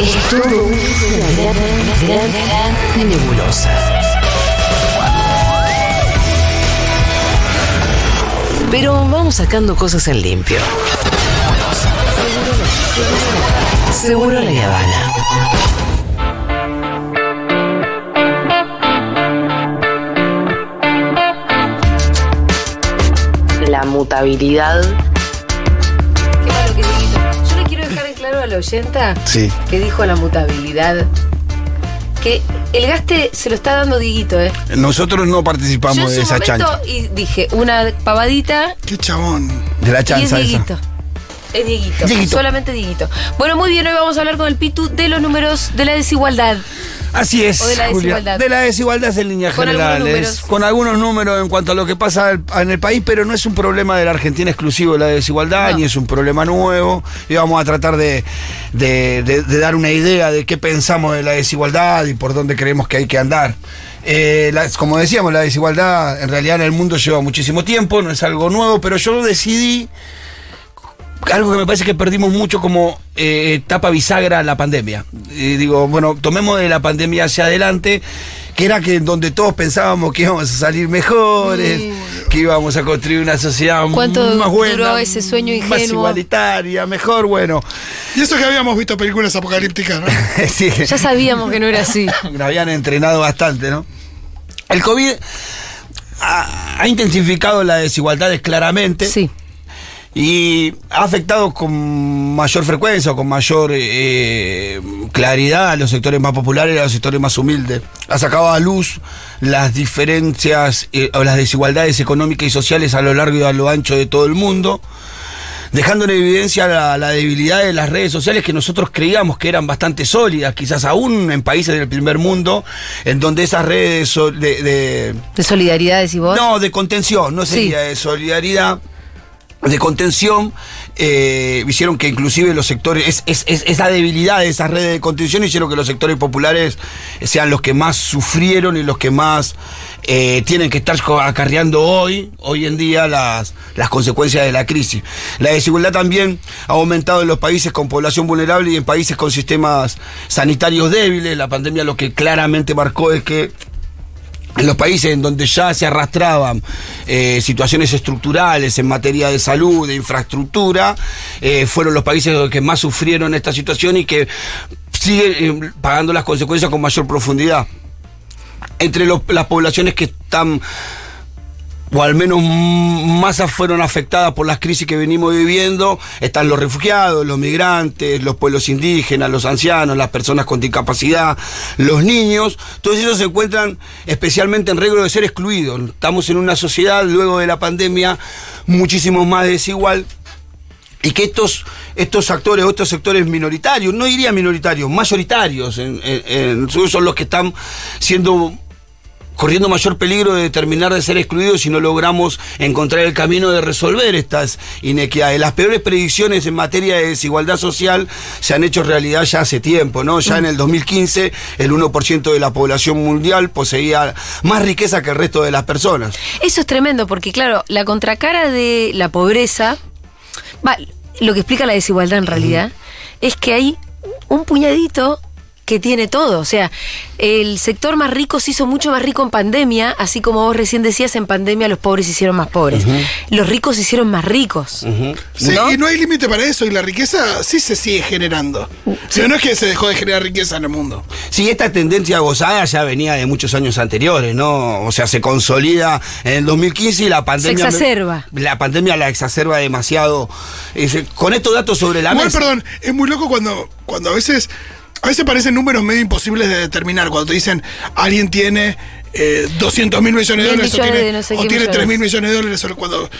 Es todo una gran, gran, gran. Pero vamos sacando cosas en limpio. Seguro la Habana. La mutabilidad dejar en claro a la oyenta Sí. que dijo la mutabilidad. Que el gaste se lo está dando Dieguito, ¿eh? Nosotros no participamos Yo en de esa chancha. y dije una pavadita Qué chabón. De la y es chanza esa. Dieguito. Es Dieguito. Dieguito. Solamente Dieguito. Bueno, muy bien, hoy vamos a hablar con el Pitu de los números de la desigualdad. Así es, O de la Julia. desigualdad. De la desigualdad en líneas Con algunos generales. números. Con algunos números en cuanto a lo que pasa en el país, pero no es un problema de la Argentina exclusivo la desigualdad, No. ni es un problema nuevo. Y vamos a tratar de, de- de- de dar una idea de qué pensamos de la desigualdad y por dónde creemos que hay que andar. Eh, como decíamos, la desigualdad en realidad en el mundo lleva muchísimo tiempo, no es algo nuevo, pero yo decidí algo que me parece que perdimos mucho como eh, etapa bisagra la pandemia. Y digo, bueno, tomemos de la pandemia hacia adelante, que era que donde todos pensábamos que íbamos a salir mejores, que íbamos a construir una sociedad ¿Cuánto más buena, duró ese sueño más igualitaria, mejor, bueno. Y eso que habíamos visto películas apocalípticas, ¿no? sí, Ya sabíamos que no era así. nos habían entrenado bastante, ¿no? El COVID ha, ha intensificado las desigualdades claramente. Sí. Y ha afectado con mayor frecuencia o con mayor eh, claridad a los sectores más populares y a los sectores más humildes. Ha sacado a luz las diferencias eh, o las desigualdades económicas y sociales a lo largo y a lo ancho de todo el mundo. Dejando en evidencia la, la debilidad de las redes sociales que nosotros creíamos que eran bastante sólidas, quizás aún en países del primer mundo, en donde esas redes de- de, De solidaridad, decís vos. no, de contención, no Sí. sería de solidaridad. De contención, eh, hicieron que inclusive los sectores, es, es- es- esa debilidad de esas redes de contención hicieron que los sectores populares sean los que más sufrieron y los que más eh, tienen que estar acarreando hoy, hoy en día, las, las consecuencias de la crisis. La desigualdad también ha aumentado en los países con población vulnerable y en países con sistemas sanitarios débiles. La pandemia lo que claramente marcó es que en los países en donde ya se arrastraban eh, situaciones estructurales en materia de salud, de infraestructura, eh, fueron los países que más sufrieron esta situación y que siguen eh, pagando las consecuencias con mayor profundidad. Entre las poblaciones que están o al menos masas fueron afectadas por las crisis que venimos viviendo, están los refugiados, los migrantes, los pueblos indígenas, los ancianos, las personas con discapacidad, los niños, todos ellos se encuentran especialmente en riesgo de ser excluidos. Estamos en una sociedad luego de la pandemia muchísimo más desigual y que estos, estos actores estos sectores minoritarios, no diría minoritarios, mayoritarios, son los que están siendo corriendo mayor peligro de terminar de ser excluidos si no logramos encontrar el camino de resolver estas inequidades. Las peores predicciones en materia de desigualdad social se han hecho realidad ya hace tiempo, ¿no? Ya en el 2015 el 1% de la población mundial poseía más riqueza que el resto de las personas. Eso es tremendo, porque claro, la contracara de la pobreza, va, lo que explica la desigualdad en realidad, es que hay un puñadito que tiene todo. O sea, el sector más rico se hizo mucho más rico en pandemia, así como vos recién decías, en pandemia los pobres se hicieron más pobres. Los ricos se hicieron más ricos. Sí, ¿No? Y no hay límite para eso, y la riqueza sí se sigue generando. Pero no es que se dejó de generar riqueza en el mundo. Sí, esta tendencia gozada ya venía de muchos años anteriores, ¿no? O sea, se consolida en el 2015 y la pandemia... exacerba. La pandemia la exacerba demasiado. Es- Con estos datos sobre la Igual, mesa... perdón, es muy loco cuando, cuando a veces. A veces parecen números medio imposibles de determinar. Cuando te dicen alguien tiene eh, 200 mil millones de dólares o tiene, no sé o tiene millones. 3 mil millones de dólares. cuando-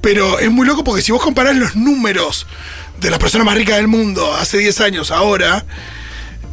pero es muy loco porque si vos comparás los números de las personas más ricas del mundo hace 10 años, ahora,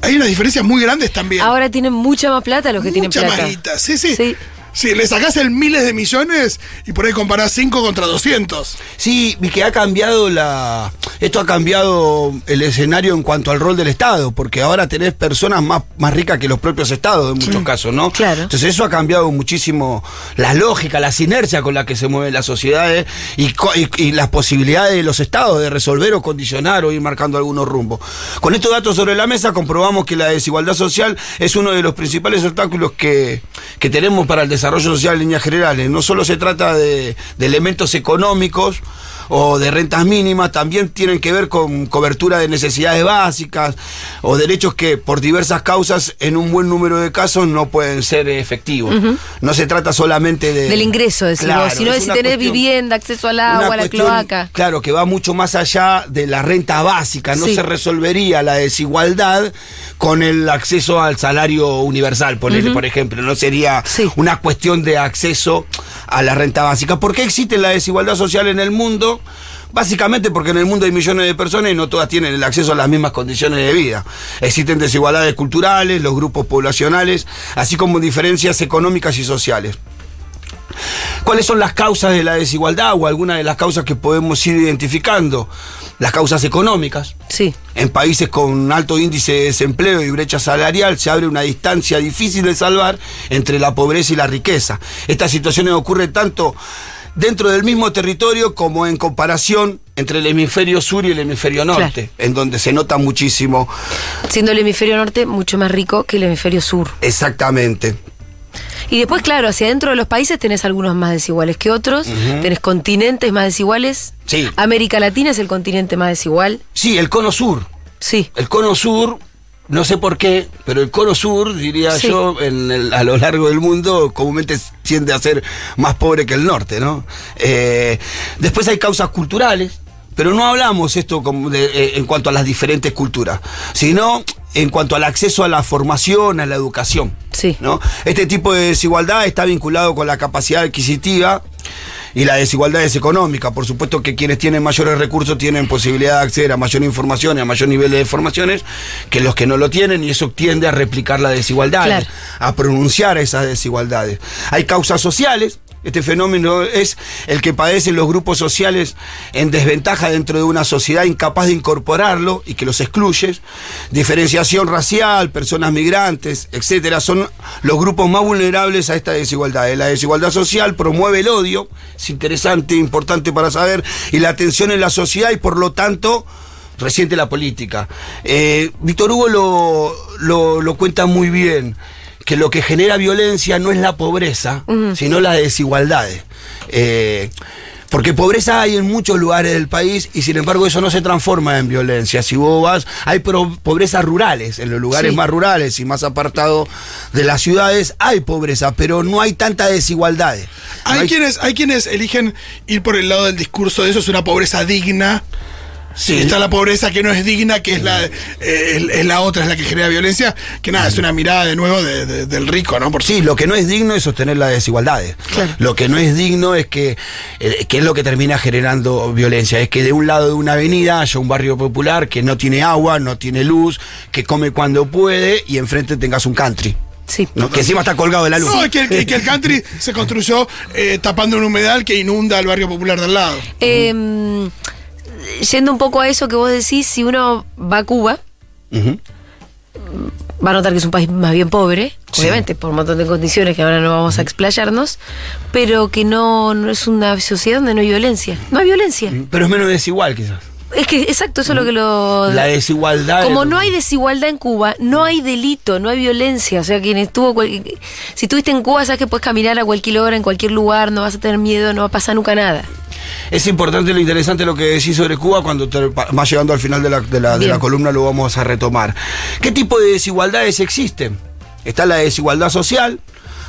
hay unas diferencias muy grandes también. Ahora tienen mucha más plata los que tienen Mucha plata. más guita, sí, sí. Sí. Sí, le sacás el miles de millones y por ahí comparás 5 contra 200. Sí, y que ha cambiado la. Esto ha cambiado el escenario en cuanto al rol del Estado, porque ahora tenés personas más, más ricas que los propios estados en muchos casos, ¿no? Claro. Entonces eso ha cambiado muchísimo la lógica, la sinergia con la que se mueven las sociedades y, co- y- y las posibilidades de los estados de resolver o condicionar o ir marcando algunos rumbos. Con estos datos sobre la mesa comprobamos que la desigualdad social es uno de los principales obstáculos que, que tenemos para el desarrollo social en líneas generales. No solo se trata de, de elementos económicos o de rentas mínimas, también tienen que ver con cobertura de necesidades básicas o derechos que por diversas causas en un buen número de casos no pueden ser efectivos. No se trata solamente de... Del ingreso, decimos, Claro, sino de si cuestión- vivienda, acceso al agua, a la cuestión, cloaca. Claro, que va mucho más allá de la renta básica. No Sí. se resolvería la desigualdad con el acceso al salario universal, ponele, por ejemplo. No sería Sí. una cuestión de acceso a la renta básica. ¿Por qué existe la desigualdad social en el mundo? Básicamente porque en el mundo hay millones de personas y no todas tienen el acceso a las mismas condiciones de vida. Existen desigualdades culturales, los grupos poblacionales, así como diferencias económicas y sociales. ¿Cuáles son las causas de la desigualdad o algunas de las causas que podemos ir identificando? Las causas económicas. Sí. En países con alto índice de desempleo y brecha salarial se abre una distancia difícil de salvar entre la pobreza y la riqueza. Estas situaciones ocurren tanto dentro del mismo territorio como en comparación entre el hemisferio sur y el hemisferio norte, en donde se nota muchísimo Siendo el hemisferio norte mucho más rico que el hemisferio sur. exactamente. Y después, claro, hacia adentro de los países tenés algunos más desiguales que otros, tenés continentes más desiguales. Sí. América Latina es el continente más desigual. Sí, el cono sur. Sí. El cono sur, no sé por qué, pero el cono sur, diría Sí. yo, en el- a lo largo del mundo, comúnmente tiende a ser más pobre que el norte, ¿no? Eh, después hay causas culturales, pero no hablamos esto como de- eh, en cuanto a las diferentes culturas, sino en cuanto al acceso a la formación, a la educación. Sí. ¿no? Este tipo de desigualdad está vinculado con la capacidad adquisitiva y la desigualdad es económica. Por supuesto que quienes tienen mayores recursos tienen posibilidad de acceder a mayor información y a mayor nivel de formaciones que los que no lo tienen y eso tiende a replicar la desigualdad, Claro. a pronunciar esas desigualdades. Hay causas sociales. Este fenómeno es el que padecen los grupos sociales en desventaja dentro de una sociedad incapaz de incorporarlo y que los excluye. Diferenciación racial, personas migrantes, etcétera, son los grupos más vulnerables a esta desigualdad. La desigualdad social promueve el odio, es interesante, importante para saber, y la tensión en la sociedad y por lo tanto reciente la política. Eh, Víctor Hugo lo, lo cuenta muy bien, que lo que genera violencia no es la pobreza, sino las desigualdades. Eh, porque pobreza hay en muchos lugares del país y sin embargo eso no se transforma en violencia. Si vos vas, hay pro- pobrezas rurales, en los lugares Sí. más rurales y más apartados de las ciudades hay pobreza, pero no hay tanta desigualdades. No Hay, quienes, hay quienes eligen ir por el lado del discurso de eso, es una pobreza digna. Sí. Está la pobreza que no es digna, que es la, eh, es, la otra, es la que genera violencia. Que nada, es una mirada de nuevo de- de- del rico, ¿no? Por Sí, lo que no es digno es sostener las desigualdades. Lo que no es digno es que, eh, que es lo que termina generando violencia. Es que de un lado de una avenida haya un barrio popular que no tiene agua, no tiene luz, que come cuando puede y enfrente tengas un country. Sí. ¿no? Que encima está colgado de la luz. No, es que, que- que el country se construyó eh, tapando un humedal que inunda el barrio popular del lado. Eh, yendo un poco a eso que vos decís, si uno va a Cuba, va a notar que es un país más bien pobre, Sí. obviamente, por un montón de condiciones que ahora no vamos a explayarnos, pero que no, no es una sociedad donde no hay violencia. No hay violencia. Pero es menos desigual quizás. Es que, exacto, eso es lo que lo... La desigualdad. Como no hay desigualdad en Cuba, no hay delito, no hay violencia. O sea, quien estuvo. cual- Si estuviste en Cuba, sabes que puedes caminar a cualquier hora, en cualquier lugar, no vas a tener miedo, no va a pasar nunca nada. Es importante lo interesante lo que decís sobre Cuba cuando te, más llegando al final de la, de la- de la columna lo vamos a retomar. ¿Qué tipo de desigualdades existen? Está la desigualdad social.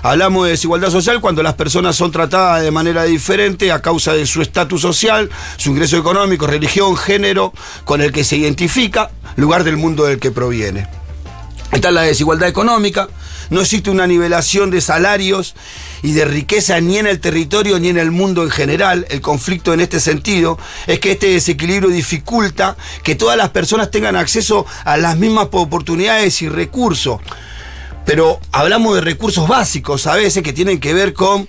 Hablamos de desigualdad social cuando las personas son tratadas de manera diferente a causa de su estatus social, su ingreso económico, religión, género con el que se identifica, lugar del mundo del que proviene. Está la desigualdad económica, no existe una nivelación de salarios y de riqueza ni en el territorio ni en el mundo en general. El conflicto en este sentido es que este desequilibrio dificulta que todas las personas tengan acceso a las mismas oportunidades y recursos. pero hablamos de recursos básicos a veces que tienen que ver con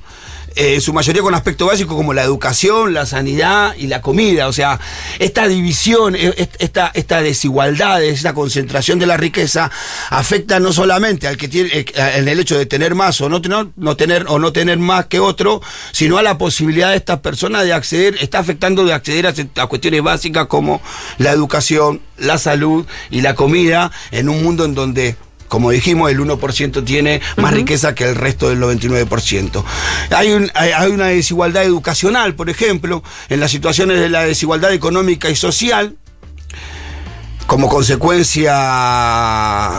eh, en su mayoría con aspectos básicos como la educación, la sanidad y la comida. O sea, esta división, eh, est- esta, esta desigualdad, esta concentración de la riqueza afecta no solamente al que tiene eh, en el hecho de tener más o no, tener- no tener o no tener más que otro, sino a la posibilidad de estas personas de acceder, está afectando de acceder a cuestiones básicas como la educación, la salud y la comida en un mundo en donde como dijimos, el 1% tiene más riqueza que el resto del 99%. Hay, un- hay- hay una desigualdad educacional, por ejemplo, en las situaciones de la desigualdad económica y social. Como consecuencia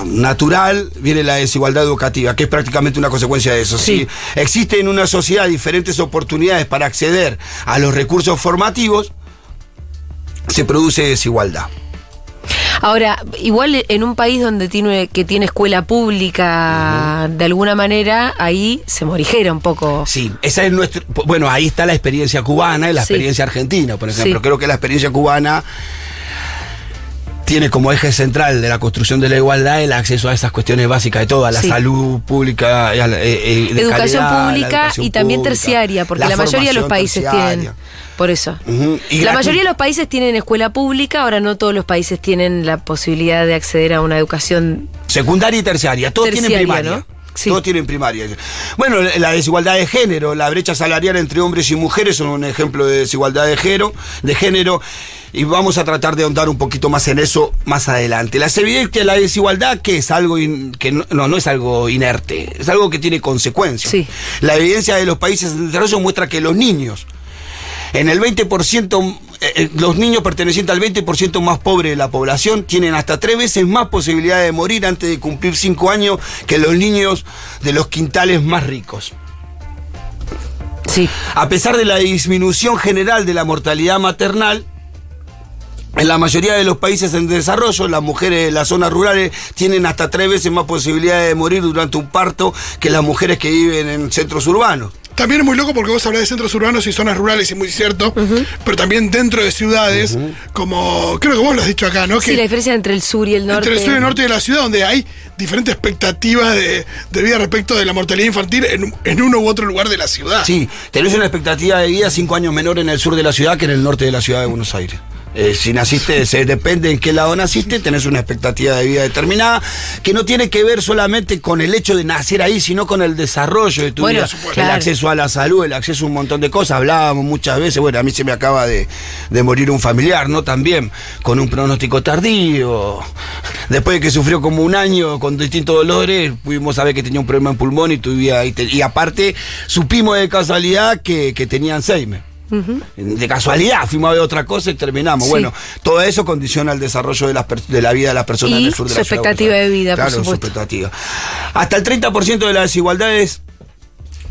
natural viene la desigualdad educativa, que es prácticamente una consecuencia de eso. Sí. Si existen en una sociedad diferentes oportunidades para acceder a los recursos formativos, se produce desigualdad. Ahora, igual en un país donde tiene que tiene escuela pública, de alguna manera, ahí se morigera un poco. Sí, esa es nuestro. Bueno, ahí está la experiencia cubana y la Sí. experiencia argentina, por ejemplo. Sí. Creo que la experiencia cubana tiene como eje central de la construcción de la igualdad el acceso a esas cuestiones básicas de todo, a la Sí. salud pública, y a la- eh, eh, de Educación calidad, la pública educación y también pública, terciaria, porque la, mayoría de los países terciaria. tienen. Por eso. Y la mayoría de los países tienen escuela pública, ahora no todos los países tienen la posibilidad de acceder a una educación. Secundaria y terciaria, todos tienen Terciaria, primaria. ¿no? Sí. Todos tienen primaria. Bueno, la desigualdad de género, la brecha salarial entre hombres y mujeres son un ejemplo de desigualdad de género, de género y vamos a tratar de ahondar un poquito más en eso más adelante. La evidente la desigualdad que es algo in- que no, no, no es algo inerte, es algo que tiene consecuencias. Sí. La evidencia de los países en desarrollo muestra que los niños en el 20%, eh, eh, los niños pertenecientes al 20% más pobre de la población tienen hasta tres veces más posibilidad de morir antes de cumplir cinco años que los niños de los quintales más ricos. Sí. A pesar de la disminución general de la mortalidad maternal, en la mayoría de los países en desarrollo, las mujeres de las zonas rurales tienen hasta tres veces más posibilidades de morir durante un parto que las mujeres que viven en centros urbanos. También es muy loco porque vos hablas de centros urbanos y zonas rurales, y muy cierto, pero también dentro de ciudades, como creo que vos lo has dicho acá, ¿no? Sí, Que la diferencia entre el sur y el norte. entre el sur y el norte de la ciudad, donde hay diferentes expectativas de, de vida respecto de la mortalidad infantil en, en uno u otro lugar de la ciudad. Sí, tenés una expectativa de vida cinco años menor en el sur de la ciudad que en el norte de la ciudad de Buenos Aires. Eh, si naciste, se depende en qué lado naciste, tenés una expectativa de vida determinada, que no tiene que ver solamente con el hecho de nacer ahí, sino con el desarrollo de tu Bueno, vida, el acceso a la salud, el acceso a un montón de cosas. Hablábamos muchas veces, bueno, a mí se me acaba de, de morir un familiar, ¿no? También, con un pronóstico tardío. Después de que sufrió como un año con distintos dolores, pudimos saber que tenía un problema en pulmón y, tuvía, y, te- y aparte supimos de casualidad que, que tenía Alzheimer. De casualidad, fuimos a ver otra cosa y terminamos. Sí. Bueno, todo eso condiciona el desarrollo de, las de la vida de las personas Y del sur de su la expectativa de vida, por Claro, su supuesto. expectativa. Hasta el 30% de las desigualdades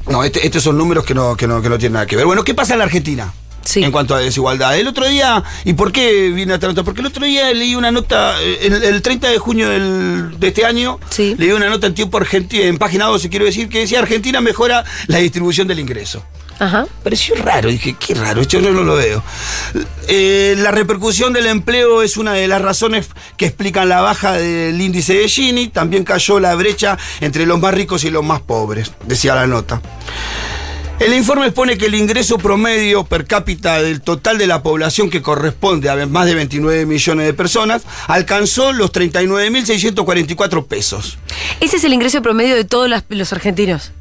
no, este- estos son números que no, que, no, que no tienen nada que ver. Bueno, ¿qué pasa en la Argentina? Sí. En cuanto a desigualdad. El otro día, ¿y por qué viene esta nota? Porque el otro día leí una nota, eh, el, el 30 de junio del- de este año, Sí. leí una nota en tiempo argentino, en página 12, quiero decir, que decía Argentina mejora la distribución del ingreso. Ajá. Pareció raro, dije, qué raro, esto yo no lo veo. Eh, la repercusión del empleo es una de las razones que explican la baja del índice de Gini. También cayó la brecha entre los más ricos y los más pobres, decía la nota. El informe expone que el ingreso promedio per cápita del total de la población que corresponde a más de 29 millones de personas alcanzó los 39.644 pesos. Ese es el ingreso promedio de todos los argentinos.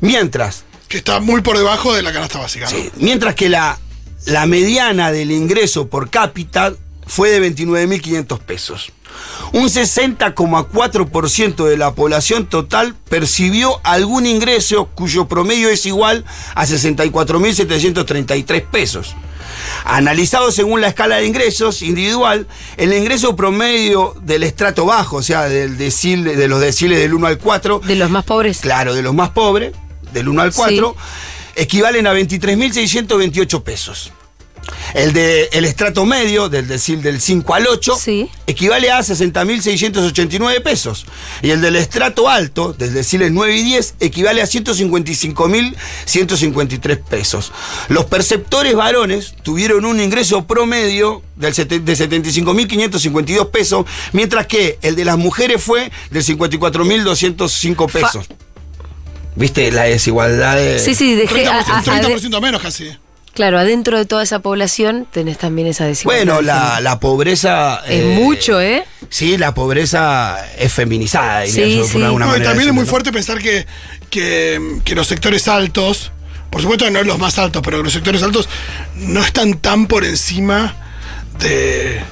Mientras Que está muy por debajo de la canasta básica. ¿no? Sí, Mientras que la, la mediana del ingreso por cápita fue de 29.500 pesos. Un 60,4% de la población total percibió algún ingreso cuyo promedio es igual a 64.733 pesos. Analizado según la escala de ingresos individual, el ingreso promedio del estrato bajo, o sea, del decil, de los deciles del 1 al 4, De los más pobres. claro, de los más pobres, del 1 al 4, equivalen a 23.628 pesos. El de el estrato medio, del decil del 5 al 8, Sí. equivale a 60.689 pesos. Y el del estrato alto, del deciles 9 y 10, equivale a 155.153 pesos. Los perceptores varones tuvieron un ingreso promedio del de 75.552 pesos, mientras que el de las mujeres fue de 54.205 pesos. ¿Viste la desigualdad de... Sí, sí, dejé. a- 30%, a- a- 30% menos casi. claro, adentro de toda esa población tenés también esa desigualdad. Bueno, la, la pobreza... Es eh, mucho, ¿eh? Sí, la pobreza es feminizada, diría Sí, yo, sí. por alguna No, y manera también es muy fuerte pensar que, que, que los sectores altos, por supuesto no los más altos, pero que los sectores altos no están tan por encima de,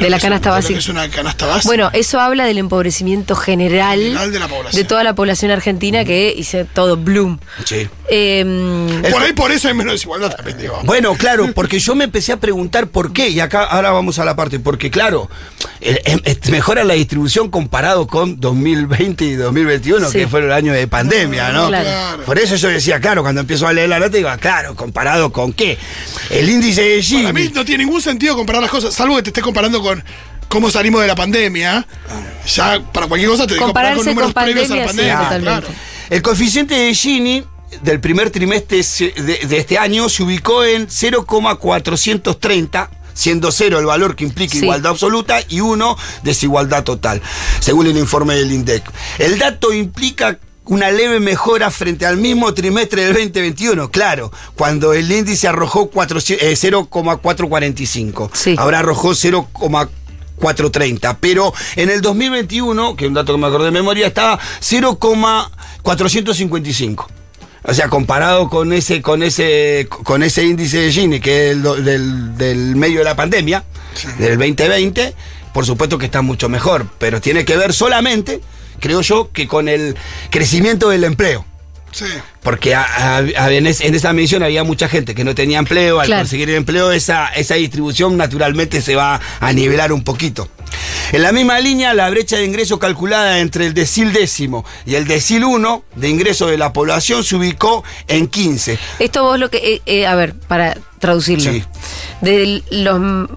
De la es- canasta de lo básica. que es una canasta básica. Bueno, eso habla del empobrecimiento general, General de la población. de toda la población argentina que hice todo bloom. Sí. Eh, por ahí por eso hay menos desigualdad también, digo. Bueno, claro, porque yo me empecé a preguntar por qué, y acá ahora vamos a la parte, porque claro, eh, eh, mejora la distribución comparado con 2020 y 2021, Sí. que fueron el año de pandemia, ¿no? Claro. Por eso yo decía, claro, cuando empiezo a leer la nota, digo, claro, comparado con qué. El índice de Gini. Para mí no tiene ningún sentido comparar las cosas, salvo que te estés comparando con cómo salimos de la pandemia. Ya para cualquier cosa te comparar con números con previos a la pandemia, sí, claro. El coeficiente de Gini del primer trimestre de, de este año se ubicó en 0,430 siendo cero el valor que implica Sí. igualdad absoluta y uno desigualdad total, según el informe del INDEC. El dato implica una leve mejora frente al mismo trimestre del 2021, claro, cuando el índice arrojó 400 eh, 0,445. Sí. Ahora arrojó 0,430, pero en el 2021, que es un dato que me acordé de memoria, estaba 0,455. O sea, comparado con ese, con ese, con ese índice de Gini, que es el do- del, del medio de la pandemia, del 2020, por supuesto que está mucho mejor, pero tiene que ver solamente, creo yo, que con el crecimiento del empleo. Sí. Porque a- a- a- en, es- en esa medición había mucha gente que no tenía empleo. Al Claro. conseguir el empleo, esa, esa distribución naturalmente se va a nivelar un poquito. En la misma línea, la brecha de ingreso calculada entre el decil décimo y el decil 1 de ingreso de la población se ubicó en 15. esto vos lo que. eh, eh, a ver, para traducirlo. Sí. De los.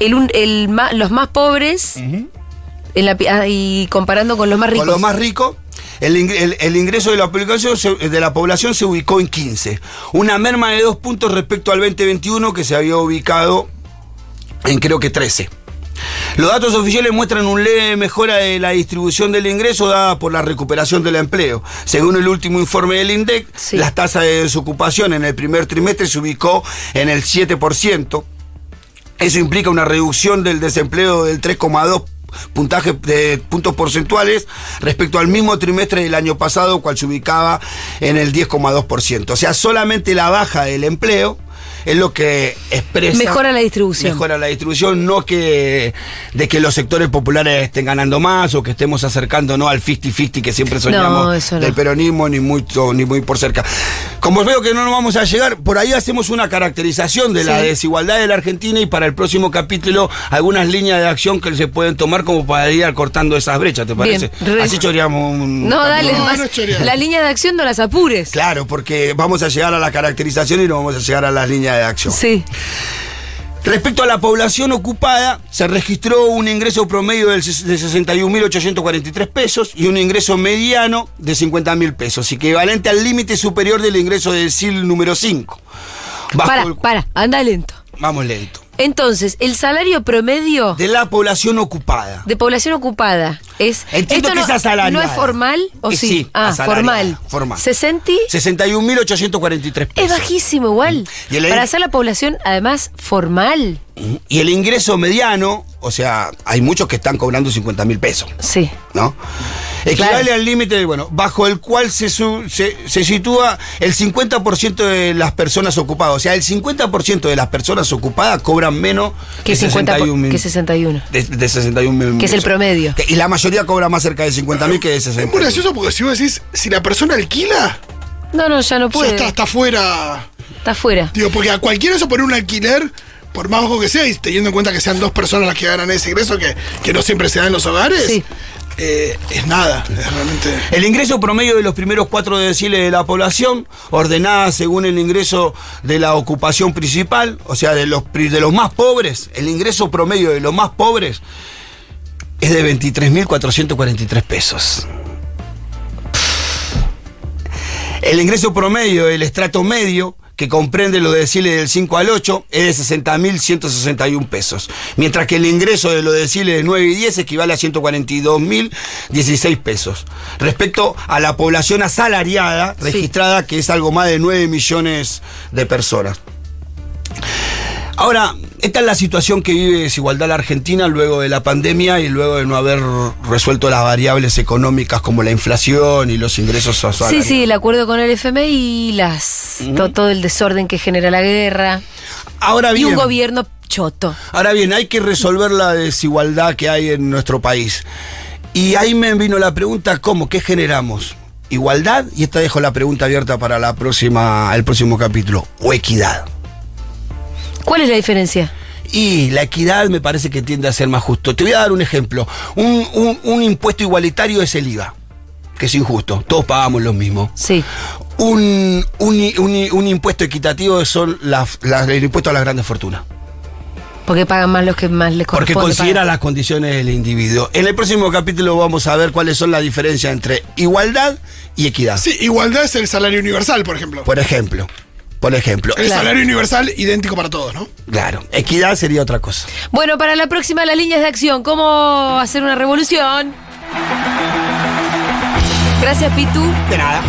El, el ma- los más pobres. En la ah, y comparando con los más ricos. Con los más ricos, el, ing- el- el ingreso de la, población se, de la población se ubicó en 15. Una merma de dos puntos respecto al 2021 que se había ubicado en creo que 13. Los datos oficiales muestran un leve mejora de la distribución del ingreso dada por la recuperación del empleo. Según el último informe del INDEC, Sí. las tasas de desocupación en el primer trimestre se ubicó en el 7%. Eso implica una reducción del desempleo del 3,2 puntaje de puntos porcentuales respecto al mismo trimestre del año pasado, cual se ubicaba en el 10,2%. O sea, solamente la baja del empleo es lo que expresa Mejora la distribución. mejora la distribución, no que de que los sectores populares estén ganando más o que estemos acercándonos al 50-50 que siempre soñamos No, eso no. del peronismo, ni mucho, ni muy por cerca. Como veo que no nos vamos a llegar, por ahí hacemos una caracterización de la desigualdad de la Argentina y para el próximo capítulo algunas líneas de acción que se pueden tomar como para ir acortando esas brechas, ¿te Bien, parece? re- Así choreamos un No, dale, No, más. la línea de acción no las apures. Claro, porque vamos a llegar a la caracterización y no vamos a llegar a las líneas de acción. Sí. Respecto a la población ocupada, se registró un ingreso promedio de 61.843 pesos y un ingreso mediano de 50.000 pesos, equivalente al límite superior del ingreso del SIL número 5. Bajo Para, el- para, anda lento. Vamos lento. Entonces, el salario promedio De la población ocupada. de población ocupada es. Entiendo esto que no, es asalariada. ¿No es formal o Eh, sí? sí, ah, formal. formal. 60 61.843 pesos. es bajísimo igual. Y el- Para hacer la población, además, formal. Y el ingreso mediano, o sea, hay muchos que están cobrando 50.000 pesos. Sí. ¿no? Equivale Claro. al límite, bueno, bajo el cual se, su- se, se sitúa el 50% de las personas ocupadas. O sea, el 50% de las personas ocupadas cobran menos Que, de 50 por- 61 mil. que 61. De, de 61 mil Que es el promedio. Que- y la mayoría cobra más cerca de 50 mil que de Es 60 muy gracioso porque si vos decís, si la persona alquila, No, no, ya no ya puede. está, está fuera. Está fuera. Digo, porque a cualquiera eso poner un alquiler, por más bajo que sea, y teniendo en cuenta que sean dos personas las que ganan ese ingreso, que, que no siempre se da en los hogares, Sí. Eh, es nada. Es realmente. El ingreso promedio de los primeros cuatro deciles de la población, ordenada según el ingreso de la ocupación principal, o sea, de los, de los más pobres, el ingreso promedio de los más pobres es de 23.443 pesos. El ingreso promedio del estrato medio, que comprende los deciles del 5 al 8, es de 60.161 pesos. Mientras que el ingreso de los deciles de 9 y 10 equivale a 142.016 pesos. Respecto a la población asalariada Sí. registrada, que es algo más de 9 millones de personas. Ahora, esta es la situación que vive desigualdad la Argentina luego de la pandemia y luego de no haber resuelto las variables económicas como la inflación y los ingresos Sí, salariales. sí, el acuerdo con el FMI, las, to- todo el desorden que genera la guerra. Ahora Y bien, un gobierno choto. ahora bien, hay que resolver la desigualdad que hay en nuestro país. Y ahí me vino la pregunta, ¿cómo? ¿Qué generamos? ¿Igualdad? Y esta dejo la pregunta abierta para la próxima, el próximo capítulo. ¿O equidad? ¿Cuál es la diferencia? Y la equidad me parece que tiende a ser más justo. Te voy a dar un ejemplo. Un, un- un impuesto igualitario es el IVA, que es injusto. Todos pagamos lo mismo. Sí. Un, un impuesto equitativo son las- las- el impuesto a las grandes fortunas. Porque pagan más los que más les Porque corresponde. considera pagar. las condiciones del individuo. En el próximo capítulo vamos a ver cuáles son las diferencias entre igualdad y equidad. Sí, igualdad es el salario universal, por ejemplo. Por ejemplo. Por ejemplo. El Claro. salario universal idéntico para todos, ¿no? Claro. Equidad sería otra cosa. Bueno, para la próxima, las líneas de acción. ¿Cómo hacer una revolución? Gracias, Pitu. De nada.